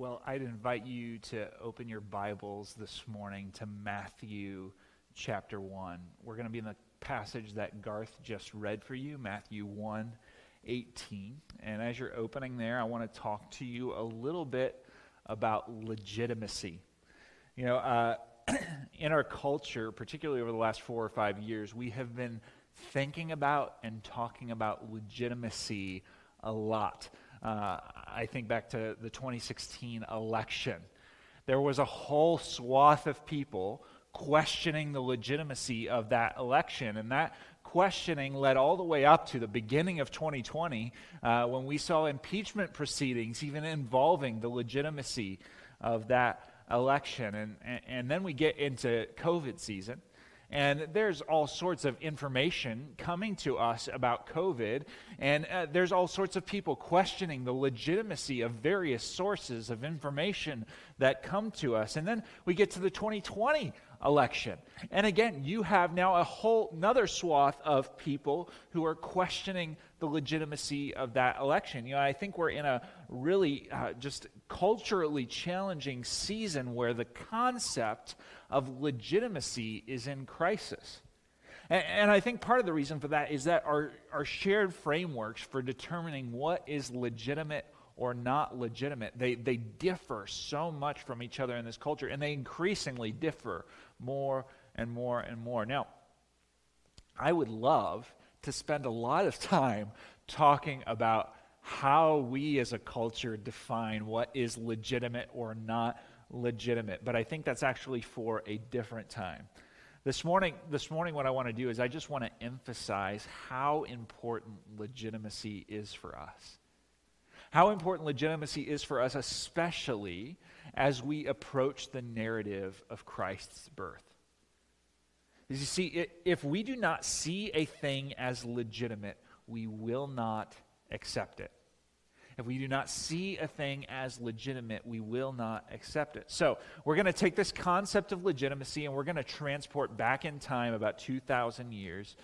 Well, I'd invite you to open your Bibles this morning to Matthew chapter 1. We're going to be in the passage that Garth just read for you, Matthew 1 18. And as you're opening there, I want to talk to you a little bit about legitimacy. You know, uh, in our culture, particularly over the last four or five years, we have been thinking about and talking about legitimacy a lot. Uh, I think back to the 2016 election. There was a whole swath of people questioning the legitimacy of that election. And that questioning led all the way up to the beginning of 2020 uh, when we saw impeachment proceedings, even involving the legitimacy of that election. And, and, and then we get into COVID season. And there's all sorts of information coming to us about COVID, and uh, there's all sorts of people questioning the legitimacy of various sources of information that come to us. And then we get to the 2020 election. And again, you have now a whole another swath of people who are questioning the legitimacy of that election. You know, I think we're in a really uh, just culturally challenging season where the concept of legitimacy is in crisis. And, and, I think part of the reason for that is that our, our shared frameworks for determining what is legitimate or not legitimate, they, they differ so much from each other in this culture, and they increasingly differ more and more and more. Now, I would love to spend a lot of time talking about how we as a culture define what is legitimate or not legitimate. But I think that's actually for a different time. This morning, this morning, what I want to do is I just want to emphasize how important legitimacy is for us. How important legitimacy is for us, especially as we approach the narrative of Christ's birth. You see, if we do not see a thing as legitimate, we will not accept it. If we do not see a thing as legitimate, we will not accept it. So, we're going to take this concept of legitimacy and we're going to transport back in time about 2,000 years.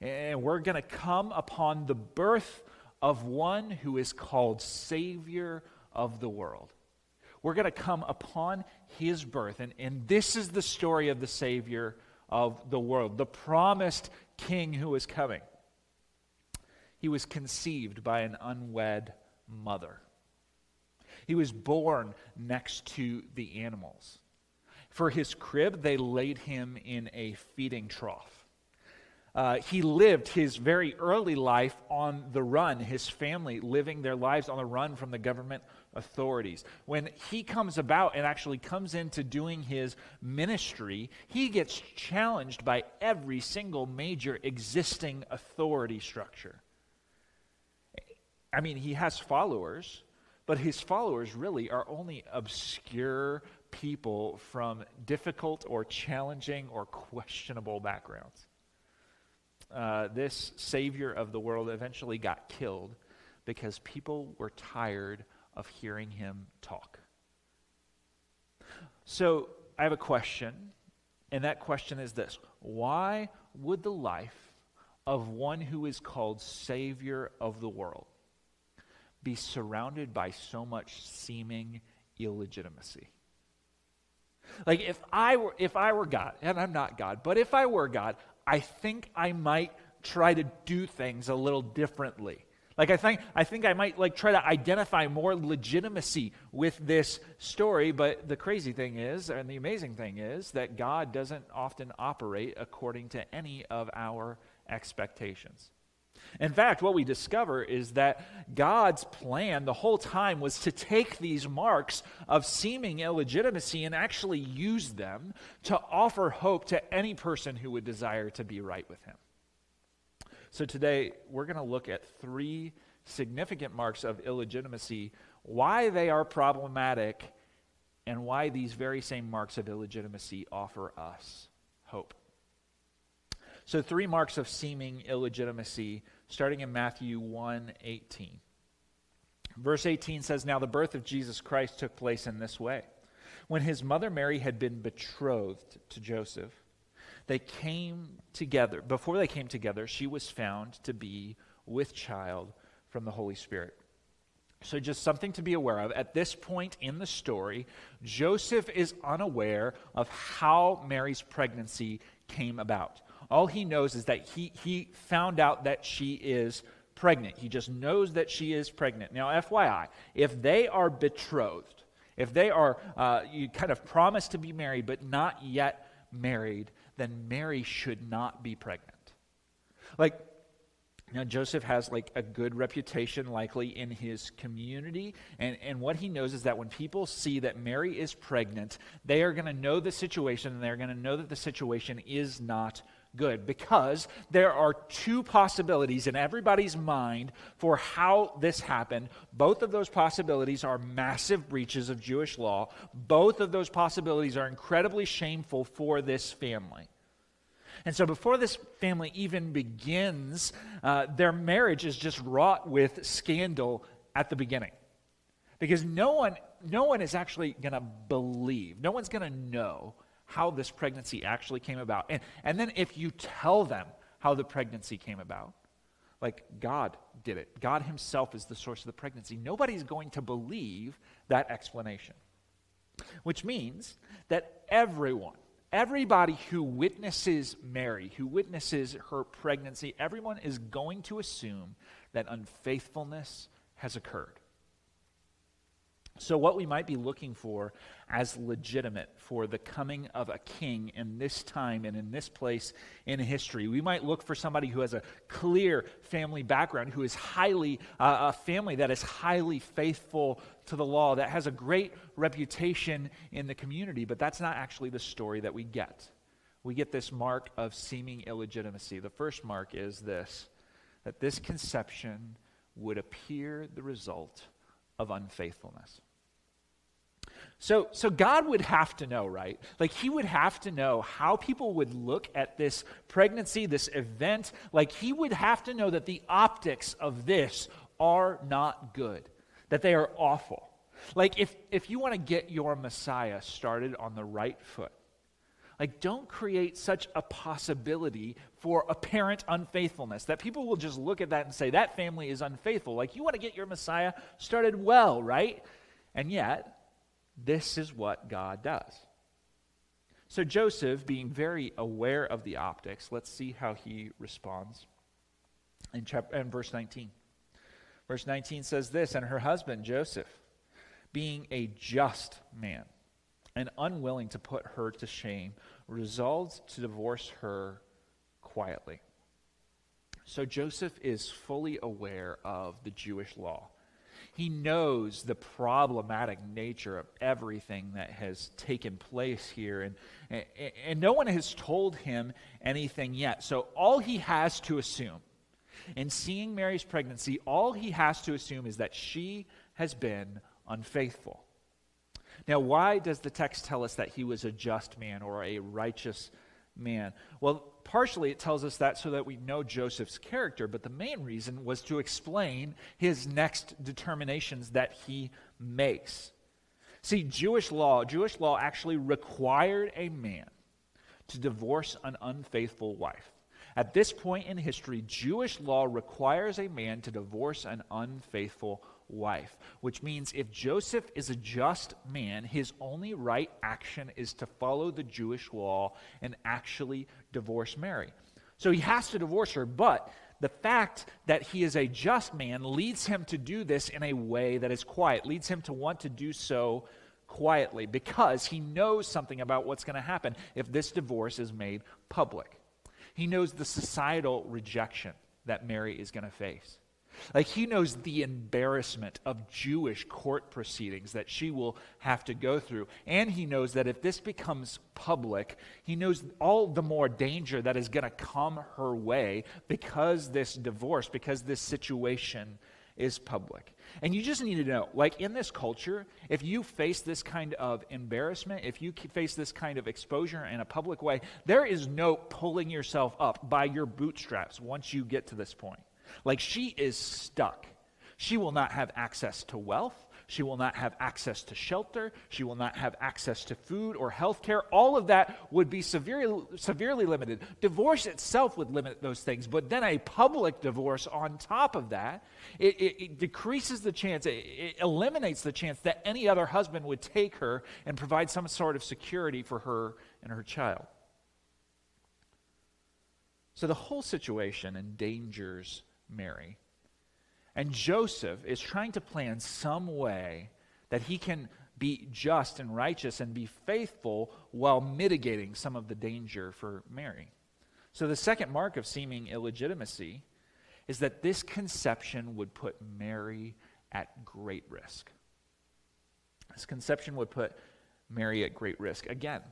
And we're going to come upon the birth of one who is called Savior of the world. We're going to come upon his birth. And, and this is the story of the Savior of the world, the promised King who is coming. He was conceived by an unwed mother. He was born next to the animals. For his crib, they laid him in a feeding trough. Uh, he lived his very early life on the run, his family living their lives on the run from the government authorities. When he comes about and actually comes into doing his ministry, he gets challenged by every single major existing authority structure. I mean, he has followers, but his followers really are only obscure people from difficult or challenging or questionable backgrounds. Uh, this Savior of the world eventually got killed because people were tired of hearing him talk. So I have a question, and that question is this Why would the life of one who is called Savior of the world be surrounded by so much seeming illegitimacy. Like if I were if I were God, and I'm not God, but if I were God, I think I might try to do things a little differently. Like I think I think I might like try to identify more legitimacy with this story, but the crazy thing is, and the amazing thing is that God doesn't often operate according to any of our expectations. In fact, what we discover is that God's plan the whole time was to take these marks of seeming illegitimacy and actually use them to offer hope to any person who would desire to be right with Him. So today, we're going to look at three significant marks of illegitimacy, why they are problematic, and why these very same marks of illegitimacy offer us hope. So, three marks of seeming illegitimacy starting in Matthew 1 18. Verse 18 says, Now the birth of Jesus Christ took place in this way. When his mother Mary had been betrothed to Joseph, they came together. Before they came together, she was found to be with child from the Holy Spirit. So, just something to be aware of. At this point in the story, Joseph is unaware of how Mary's pregnancy came about. All he knows is that he, he found out that she is pregnant. He just knows that she is pregnant. Now, FYI, if they are betrothed, if they are uh, you kind of promised to be married but not yet married, then Mary should not be pregnant. Like, now, Joseph has like a good reputation, likely in his community. And, and what he knows is that when people see that Mary is pregnant, they are going to know the situation and they're going to know that the situation is not good because there are two possibilities in everybody's mind for how this happened. Both of those possibilities are massive breaches of Jewish law. Both of those possibilities are incredibly shameful for this family. And so, before this family even begins, uh, their marriage is just wrought with scandal at the beginning. Because no one, no one is actually going to believe, no one's going to know how this pregnancy actually came about. And, and then, if you tell them how the pregnancy came about, like God did it, God Himself is the source of the pregnancy, nobody's going to believe that explanation. Which means that everyone, Everybody who witnesses Mary, who witnesses her pregnancy, everyone is going to assume that unfaithfulness has occurred. So, what we might be looking for as legitimate for the coming of a king in this time and in this place in history, we might look for somebody who has a clear family background, who is highly, uh, a family that is highly faithful to the law, that has a great reputation in the community. But that's not actually the story that we get. We get this mark of seeming illegitimacy. The first mark is this that this conception would appear the result of unfaithfulness. So, so God would have to know, right? Like he would have to know how people would look at this pregnancy, this event. Like he would have to know that the optics of this are not good, that they are awful. Like if, if you want to get your Messiah started on the right foot, like don't create such a possibility for apparent unfaithfulness that people will just look at that and say that family is unfaithful. Like you want to get your Messiah started well, right? And yet, this is what God does. So Joseph, being very aware of the optics, let's see how he responds in, chapter, in verse 19. Verse 19 says this And her husband, Joseph, being a just man and unwilling to put her to shame, resolved to divorce her quietly. So Joseph is fully aware of the Jewish law. He knows the problematic nature of everything that has taken place here. And, and, and no one has told him anything yet. So all he has to assume in seeing Mary's pregnancy, all he has to assume is that she has been unfaithful. Now, why does the text tell us that he was a just man or a righteous man? Well, partially it tells us that so that we know Joseph's character, but the main reason was to explain his next determinations that he makes. See, Jewish law, Jewish law actually required a man to divorce an unfaithful wife. At this point in history, Jewish law requires a man to divorce an unfaithful wife, which means if Joseph is a just man, his only right action is to follow the Jewish law and actually divorce Mary. So he has to divorce her, but the fact that he is a just man leads him to do this in a way that is quiet, leads him to want to do so quietly because he knows something about what's going to happen if this divorce is made public. He knows the societal rejection that Mary is going to face. Like he knows the embarrassment of Jewish court proceedings that she will have to go through. And he knows that if this becomes public, he knows all the more danger that is going to come her way because this divorce, because this situation is public. And you just need to know, like in this culture, if you face this kind of embarrassment, if you face this kind of exposure in a public way, there is no pulling yourself up by your bootstraps once you get to this point. Like she is stuck. She will not have access to wealth. She will not have access to shelter. She will not have access to food or health care. All of that would be severely, severely limited. Divorce itself would limit those things, but then a public divorce on top of that, it, it, it decreases the chance, it, it eliminates the chance that any other husband would take her and provide some sort of security for her and her child. So the whole situation endangers Mary. And Joseph is trying to plan some way that he can be just and righteous and be faithful while mitigating some of the danger for Mary. So, the second mark of seeming illegitimacy is that this conception would put Mary at great risk. This conception would put Mary at great risk. Again,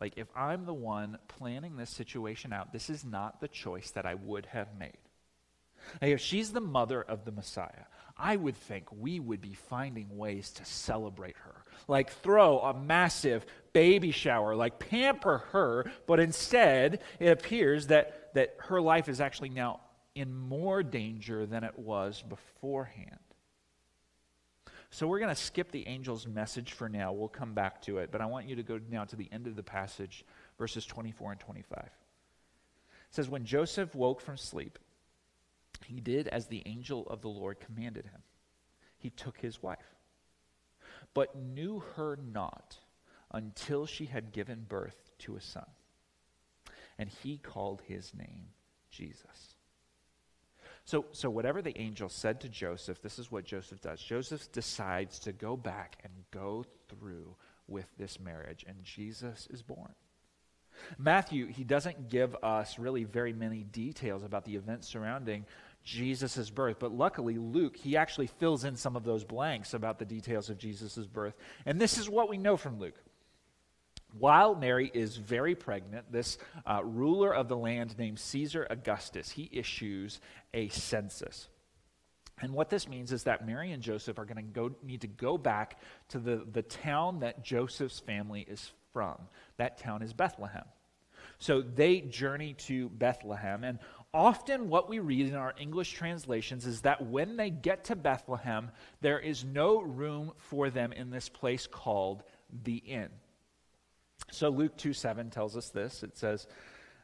like if I'm the one planning this situation out, this is not the choice that I would have made. Now, if she's the mother of the Messiah, I would think we would be finding ways to celebrate her. Like throw a massive baby shower, like pamper her, but instead it appears that, that her life is actually now in more danger than it was beforehand. So we're going to skip the angel's message for now. We'll come back to it, but I want you to go now to the end of the passage, verses 24 and 25. It says, When Joseph woke from sleep, he did as the angel of the Lord commanded him. He took his wife, but knew her not until she had given birth to a son. And he called his name Jesus. So, so whatever the angel said to Joseph, this is what Joseph does. Joseph decides to go back and go through with this marriage, and Jesus is born. Matthew, he doesn't give us really very many details about the events surrounding Jesus' birth. But luckily, Luke, he actually fills in some of those blanks about the details of Jesus' birth. And this is what we know from Luke. While Mary is very pregnant, this uh, ruler of the land named Caesar Augustus, he issues a census. And what this means is that Mary and Joseph are going to go, need to go back to the, the town that Joseph's family is from. That town is Bethlehem. So they journey to Bethlehem, and often what we read in our English translations is that when they get to Bethlehem, there is no room for them in this place called the inn. So Luke 2 7 tells us this. It says,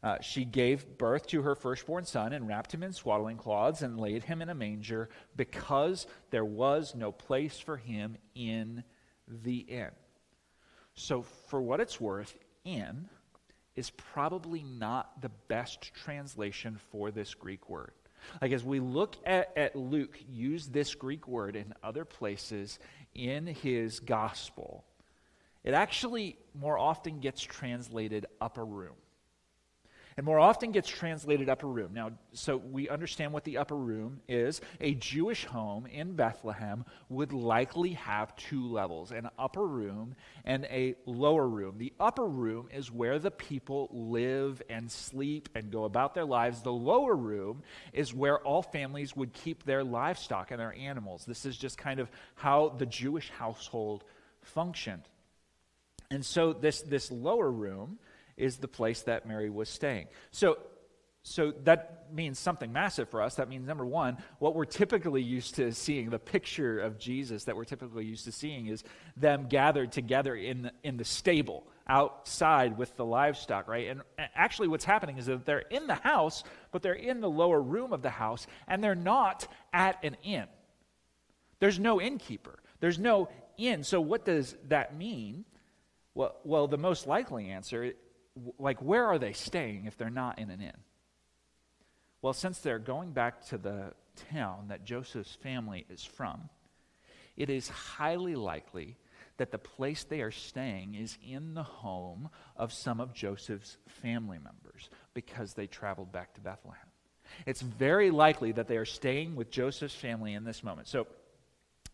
uh, She gave birth to her firstborn son and wrapped him in swaddling cloths and laid him in a manger because there was no place for him in the inn. So, for what it's worth, inn is probably not the best translation for this Greek word. Like, as we look at, at Luke use this Greek word in other places in his gospel, it actually more often gets translated upper room and more often gets translated upper room. Now, so we understand what the upper room is. A Jewish home in Bethlehem would likely have two levels an upper room and a lower room. The upper room is where the people live and sleep and go about their lives. The lower room is where all families would keep their livestock and their animals. This is just kind of how the Jewish household functioned. And so, this, this lower room is the place that Mary was staying. So, so that means something massive for us. That means, number one, what we're typically used to seeing, the picture of Jesus that we're typically used to seeing, is them gathered together in the, in the stable outside with the livestock, right? And actually, what's happening is that they're in the house, but they're in the lower room of the house, and they're not at an inn. There's no innkeeper, there's no inn. So, what does that mean? Well, well, the most likely answer like, where are they staying if they're not in an inn? Well, since they're going back to the town that Joseph's family is from, it is highly likely that the place they are staying is in the home of some of Joseph's family members because they traveled back to Bethlehem. It's very likely that they are staying with Joseph's family in this moment. So,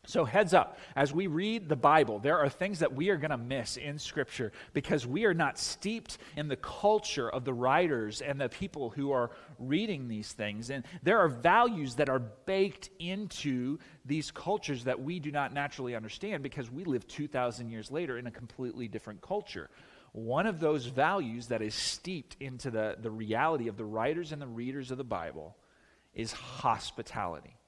so, heads up, as we read the Bible, there are things that we are going to miss in Scripture because we are not steeped in the culture of the writers and the people who are reading these things. And there are values that are baked into these cultures that we do not naturally understand because we live 2,000 years later in a completely different culture. One of those values that is steeped into the, the reality of the writers and the readers of the Bible is hospitality.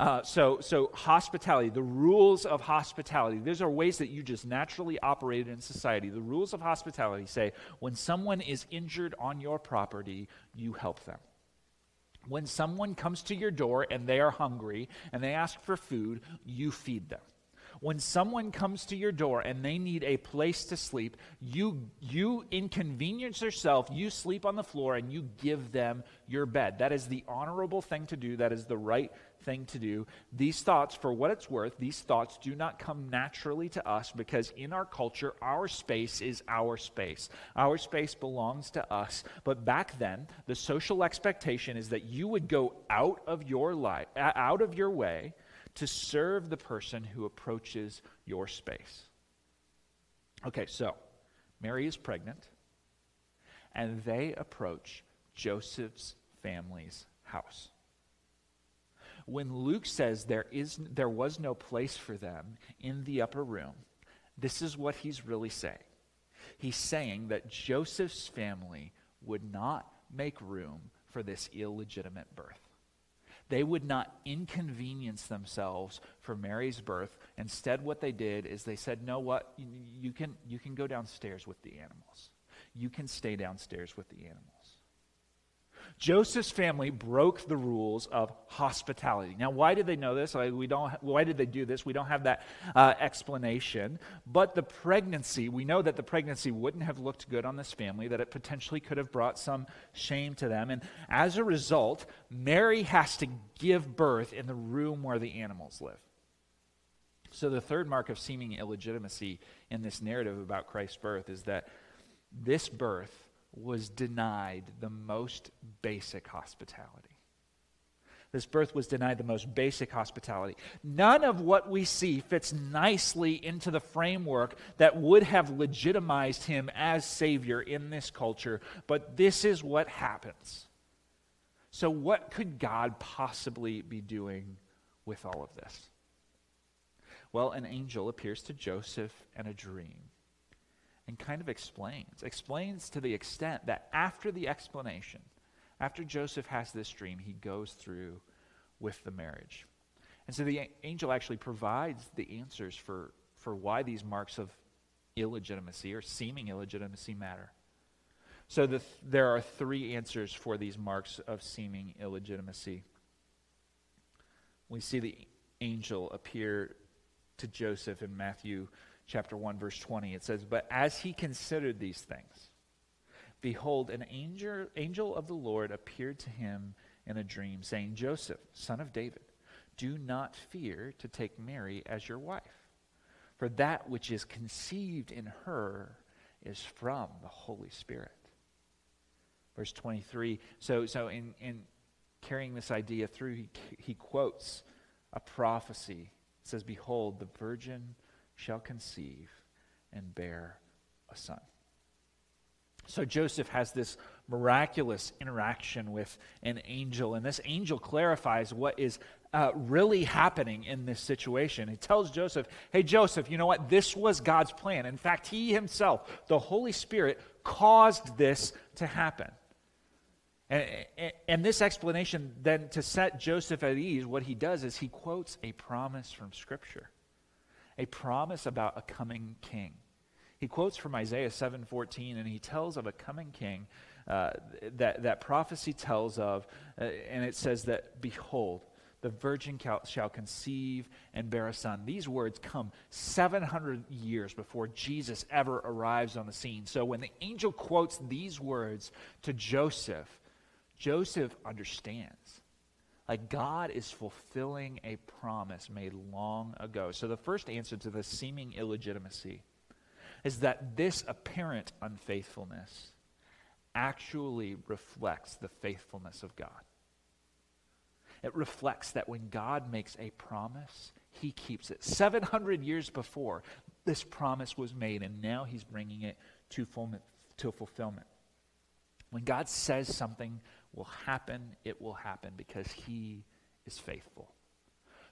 Uh, so, so hospitality, the rules of hospitality, these are ways that you just naturally operate in society. The rules of hospitality say when someone is injured on your property, you help them. When someone comes to your door and they are hungry and they ask for food, you feed them. When someone comes to your door and they need a place to sleep, you, you inconvenience yourself, you sleep on the floor, and you give them your bed. That is the honorable thing to do. That is the right thing to do. These thoughts, for what it's worth, these thoughts do not come naturally to us because in our culture, our space is our space. Our space belongs to us. But back then, the social expectation is that you would go out of your life, out of your way to serve the person who approaches your space. Okay, so Mary is pregnant, and they approach Joseph's family's house. When Luke says there, is, there was no place for them in the upper room, this is what he's really saying. He's saying that Joseph's family would not make room for this illegitimate birth. They would not inconvenience themselves for Mary's birth. Instead, what they did is they said, No, what? You can, you can go downstairs with the animals. You can stay downstairs with the animals. Joseph's family broke the rules of hospitality. Now, why did they know this? We don't, why did they do this? We don't have that uh, explanation. But the pregnancy, we know that the pregnancy wouldn't have looked good on this family, that it potentially could have brought some shame to them. And as a result, Mary has to give birth in the room where the animals live. So, the third mark of seeming illegitimacy in this narrative about Christ's birth is that this birth was denied the most basic hospitality. This birth was denied the most basic hospitality. None of what we see fits nicely into the framework that would have legitimized him as Savior in this culture, but this is what happens. So, what could God possibly be doing with all of this? Well, an angel appears to Joseph in a dream and kind of explains. Explains to the extent that after the explanation, after Joseph has this dream, he goes through with the marriage. And so the angel actually provides the answers for, for why these marks of illegitimacy or seeming illegitimacy matter. So the, there are three answers for these marks of seeming illegitimacy. We see the angel appear to Joseph in Matthew chapter 1 verse 20 it says but as he considered these things behold an angel angel of the lord appeared to him in a dream saying joseph son of david do not fear to take mary as your wife for that which is conceived in her is from the holy spirit verse 23 so so in in carrying this idea through he, he quotes a prophecy. It says behold the virgin shall conceive and bear a son. So Joseph has this miraculous interaction with an angel, and this angel clarifies what is uh, really happening in this situation. He tells Joseph, Hey, Joseph, you know what? This was God's plan. In fact, he himself, the Holy Spirit, caused this to happen. And, and, and, this explanation, then, to set Joseph at ease, what he does is he quotes a promise from Scripture a promise about a coming king. He quotes from Isaiah 7:14, and he tells of a coming king uh, that that prophecy tells of, uh, and it says that, "Behold, the virgin shall conceive and bear a son." These words come 700 years before Jesus ever arrives on the scene. So when the angel quotes these words to Joseph, Joseph understands like God is fulfilling a promise made long ago. So the first answer to the seeming illegitimacy is that this apparent unfaithfulness actually reflects the faithfulness of God. It reflects that when God makes a promise, he keeps it. 700 years before, this promise was made, and now he's bringing it to, to fulfillment. When God says something will happen, it will happen because he is faithful.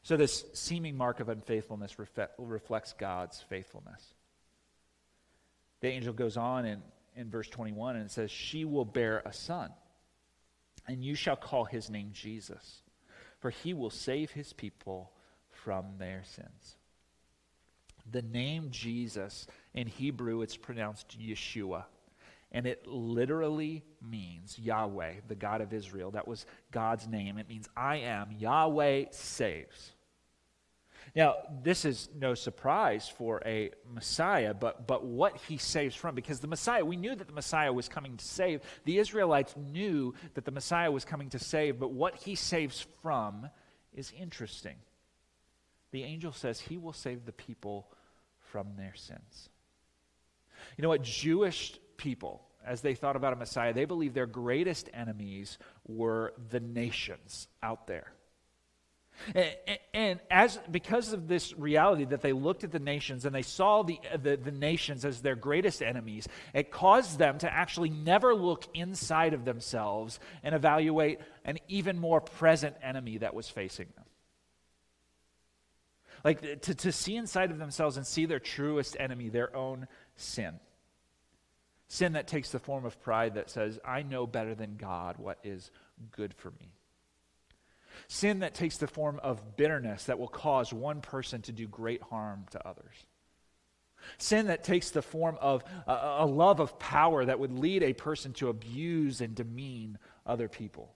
So, this seeming mark of unfaithfulness reflects God's faithfulness. The angel goes on in, in verse 21 and it says, She will bear a son, and you shall call his name Jesus, for he will save his people from their sins. The name Jesus in Hebrew, it's pronounced Yeshua. And it literally means Yahweh, the God of Israel. That was God's name. It means I am. Yahweh saves. Now, this is no surprise for a Messiah, but, but what he saves from, because the Messiah, we knew that the Messiah was coming to save. The Israelites knew that the Messiah was coming to save, but what he saves from is interesting. The angel says he will save the people from their sins. You know what? Jewish people, as they thought about a Messiah, they believed their greatest enemies were the nations out there. And, as because of this reality that they looked at the nations and they saw the, the, the, nations as their greatest enemies, it caused them to actually never look inside of themselves and evaluate an even more present enemy that was facing them. Like to, to see inside of themselves and see their truest enemy, their own sin. Sin that takes the form of pride that says, I know better than God what is good for me. Sin that takes the form of bitterness that will cause one person to do great harm to others. Sin that takes the form of a, love of power that would lead a person to abuse and demean other people.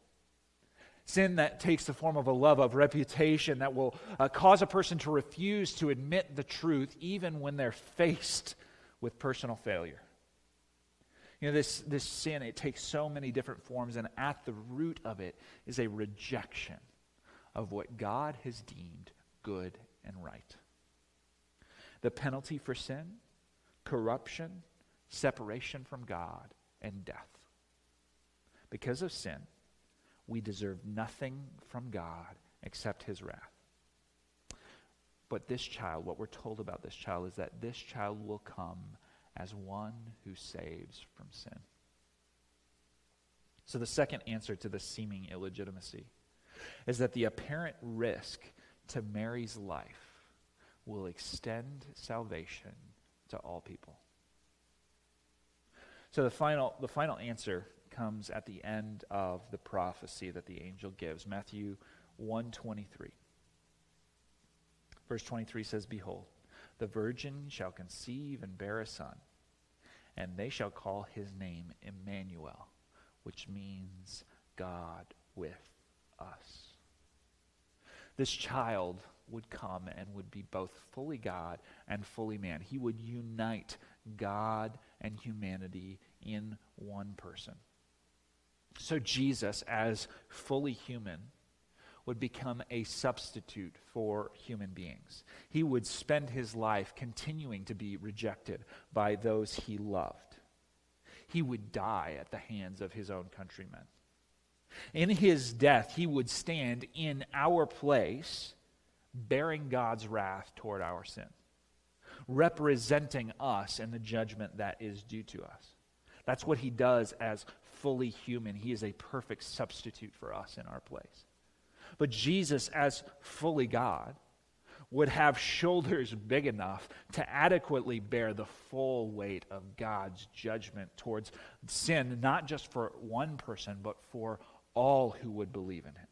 Sin that takes the form of a love of reputation that will uh, cause a person to refuse to admit the truth even when they're faced with personal failure. You know, this, this sin, it takes so many different forms, and at the root of it is a rejection of what God has deemed good and right. The penalty for sin, corruption, separation from God, and death. Because of sin, we deserve nothing from God except his wrath. But this child, what we're told about this child is that this child will come as one who saves from sin. So, the second answer to the seeming illegitimacy is that the apparent risk to Mary's life will extend salvation to all people. So the final, the final answer comes at the end of the prophecy that the angel gives, Matthew 123. Verse 23 says, Behold, the virgin shall conceive and bear a son, and they shall call his name Emmanuel, which means God with us. This child would come and would be both fully God and fully man. He would unite God and humanity in one person. So Jesus, as fully human, would become a substitute for human beings. He would spend his life continuing to be rejected by those he loved. He would die at the hands of his own countrymen. In his death, he would stand in our place, bearing God's wrath toward our sin, representing us and the judgment that is due to us. That's what he does as fully human. He is a perfect substitute for us in our place. But Jesus, as fully God, would have shoulders big enough to adequately bear the full weight of God's judgment towards sin, not just for one person, but for all who would believe in him.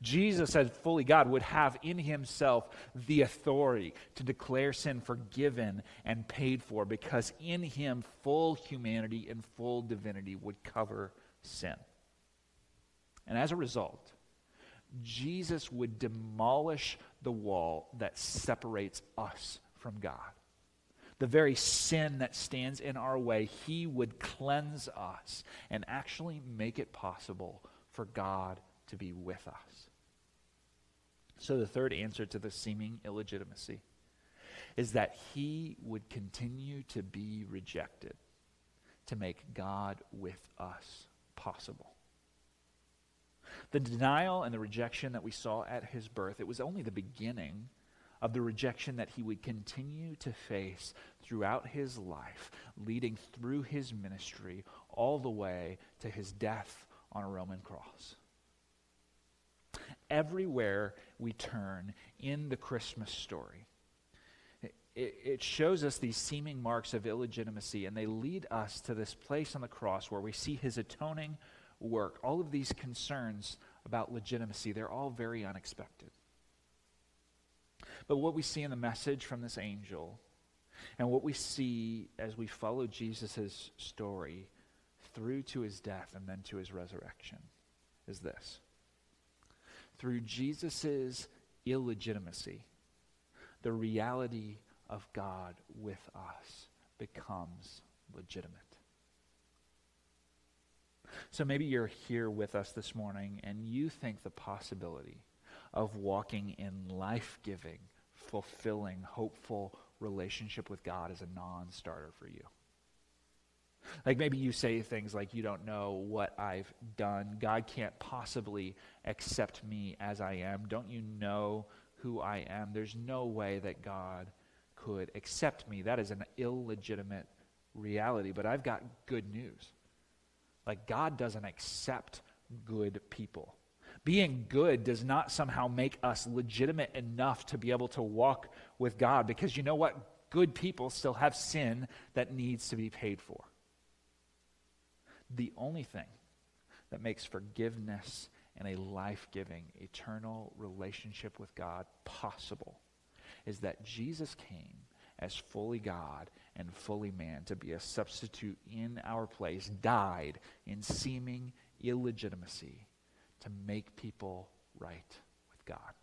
Jesus, as fully God, would have in himself the authority to declare sin forgiven and paid for because in him full humanity and full divinity would cover sin. And as a result, Jesus would demolish the wall that separates us from God. The very sin that stands in our way, he would cleanse us and actually make it possible for God to be with us. So, the third answer to the seeming illegitimacy is that he would continue to be rejected to make God with us possible. The denial and the rejection that we saw at his birth, it was only the beginning of the rejection that he would continue to face throughout his life, leading through his ministry all the way to his death on a Roman cross everywhere we turn in the Christmas story. It, shows us these seeming marks of illegitimacy, and they lead us to this place on the cross where we see his atoning work. All of these concerns about legitimacy, they're all very unexpected. But what we see in the message from this angel, and what we see as we follow Jesus' story through to his death and then to his resurrection, is this. Through Jesus' illegitimacy, the reality of God with us becomes legitimate. So maybe you're here with us this morning and you think the possibility of walking in life giving, fulfilling, hopeful relationship with God is a non starter for you. Like maybe you say things like, You don't know what I've done. God can't possibly accept me as I am. Don't you know who I am? There's no way that God could accept me. That is an illegitimate reality. But I've got good news. Like, God doesn't accept good people. Being good does not somehow make us legitimate enough to be able to walk with God because you know what? Good people still have sin that needs to be paid for. The only thing that makes forgiveness and a life giving, eternal relationship with God possible is that Jesus came as fully God and fully man to be a substitute in our place, died in seeming illegitimacy to make people right with God,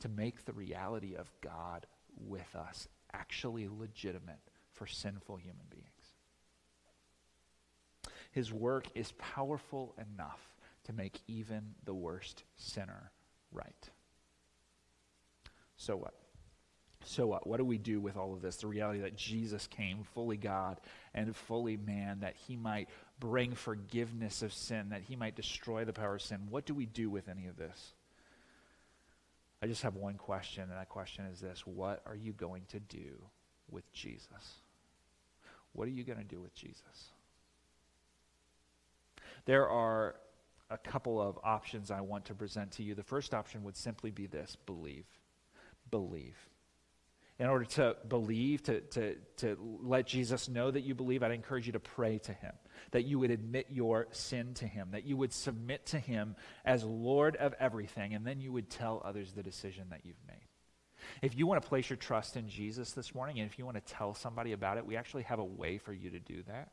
to make the reality of God with us actually legitimate for sinful human beings. His work is powerful enough to make even the worst sinner right. So what? So what? What do we do with all of this? The reality that Jesus came fully God and fully man, that he might bring forgiveness of sin, that he might destroy the power of sin. What do we do with any of this? I just have one question, and that question is this What are you going to do with Jesus? What are you going to do with Jesus? There are a couple of options I want to present to you. The first option would simply be this believe. Believe in order to believe, to, to, to let Jesus know that you believe, I'd encourage you to pray to him, that you would admit your sin to him, that you would submit to him as Lord of everything, and then you would tell others the decision that you've made. If you want to place your trust in Jesus this morning, and if you want to tell somebody about it, we actually have a way for you to do that.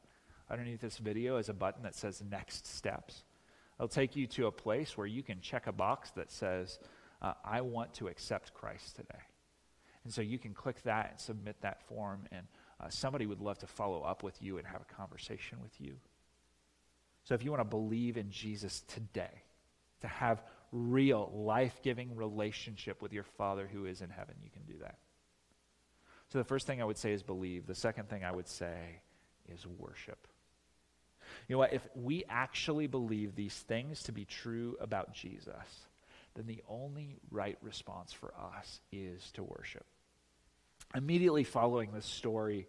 Underneath this video is a button that says Next Steps. It'll take you to a place where you can check a box that says, uh, I want to accept Christ today. And so you can click that and submit that form, and uh, somebody would love to follow up with you and have a conversation with you. So if you want to believe in Jesus today, to have real life-giving relationship with your Father who is in heaven, you can do that. So the first thing I would say is believe. The second thing I would say is worship. You know what? If we actually believe these things to be true about Jesus, then the only right response for us is to worship. Immediately following this story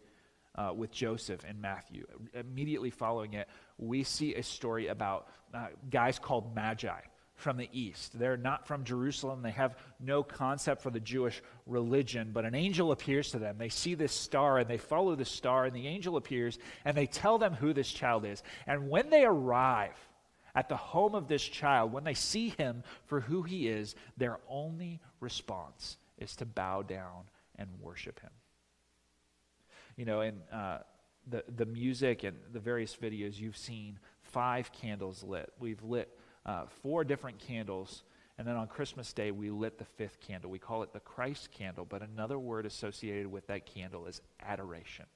uh, with Joseph in Matthew, immediately following it, we see a story about uh, guys called Magi from the east. They're not from Jerusalem. They have no concept for the Jewish religion, but an angel appears to them. They see this star and they follow the star, and the angel appears and they tell them who this child is. And when they arrive at the home of this child, when they see him for who he is, their only response is to bow down and worship Him. You know, in uh, the, the music and the various videos, you've seen five candles lit. We've lit uh, four different candles, and then on Christmas Day, we lit the fifth candle. We call it the Christ candle, but another word associated with that candle is adoration.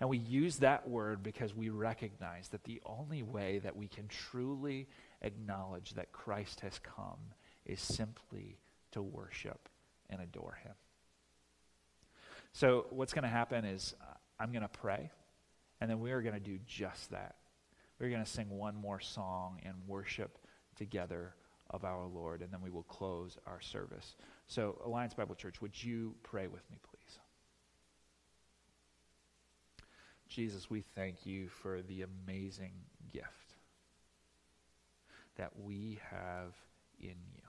And we use that word because we recognize that the only way that we can truly acknowledge that Christ has come is simply to worship and adore him. So, what's going to happen is uh, I'm going to pray, and then we are going to do just that. We're going to sing one more song and worship together of our Lord, and then we will close our service. So, Alliance Bible Church, would you pray with me, please? Jesus, we thank you for the amazing gift that we have in you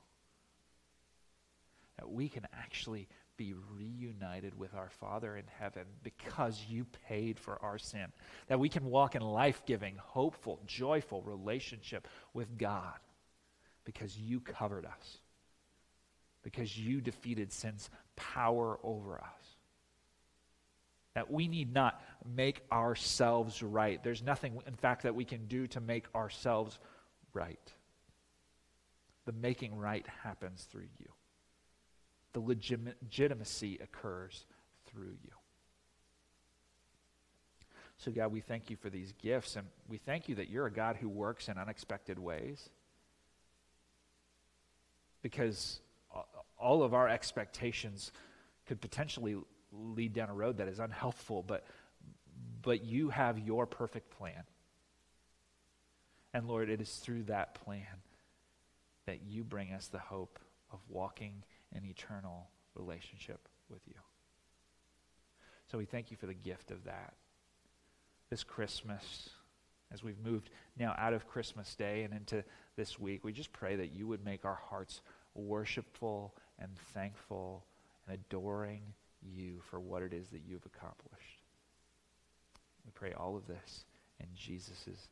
that we can actually be reunited with our Father in heaven because you paid for our sin. That we can walk in life giving, hopeful, joyful relationship with God because you covered us, because you defeated sin's power over us. That we need not make ourselves right. There's nothing, in fact, that we can do to make ourselves right. The making right happens through you, the legitimacy occurs through you. So, God, we thank you for these gifts, and we thank you that you're a God who works in unexpected ways. Because all of our expectations could potentially lead down a road that is unhelpful, but, but you have your perfect plan. And Lord, it is through that plan that you bring us the hope of walking in eternal relationship with you. So we thank you for the gift of that. This Christmas, as we've moved now out of Christmas Day and into this week, we just pray that you would make our hearts worshipful and thankful and adoring you for what it is that you've accomplished. We pray all of this in Jesus'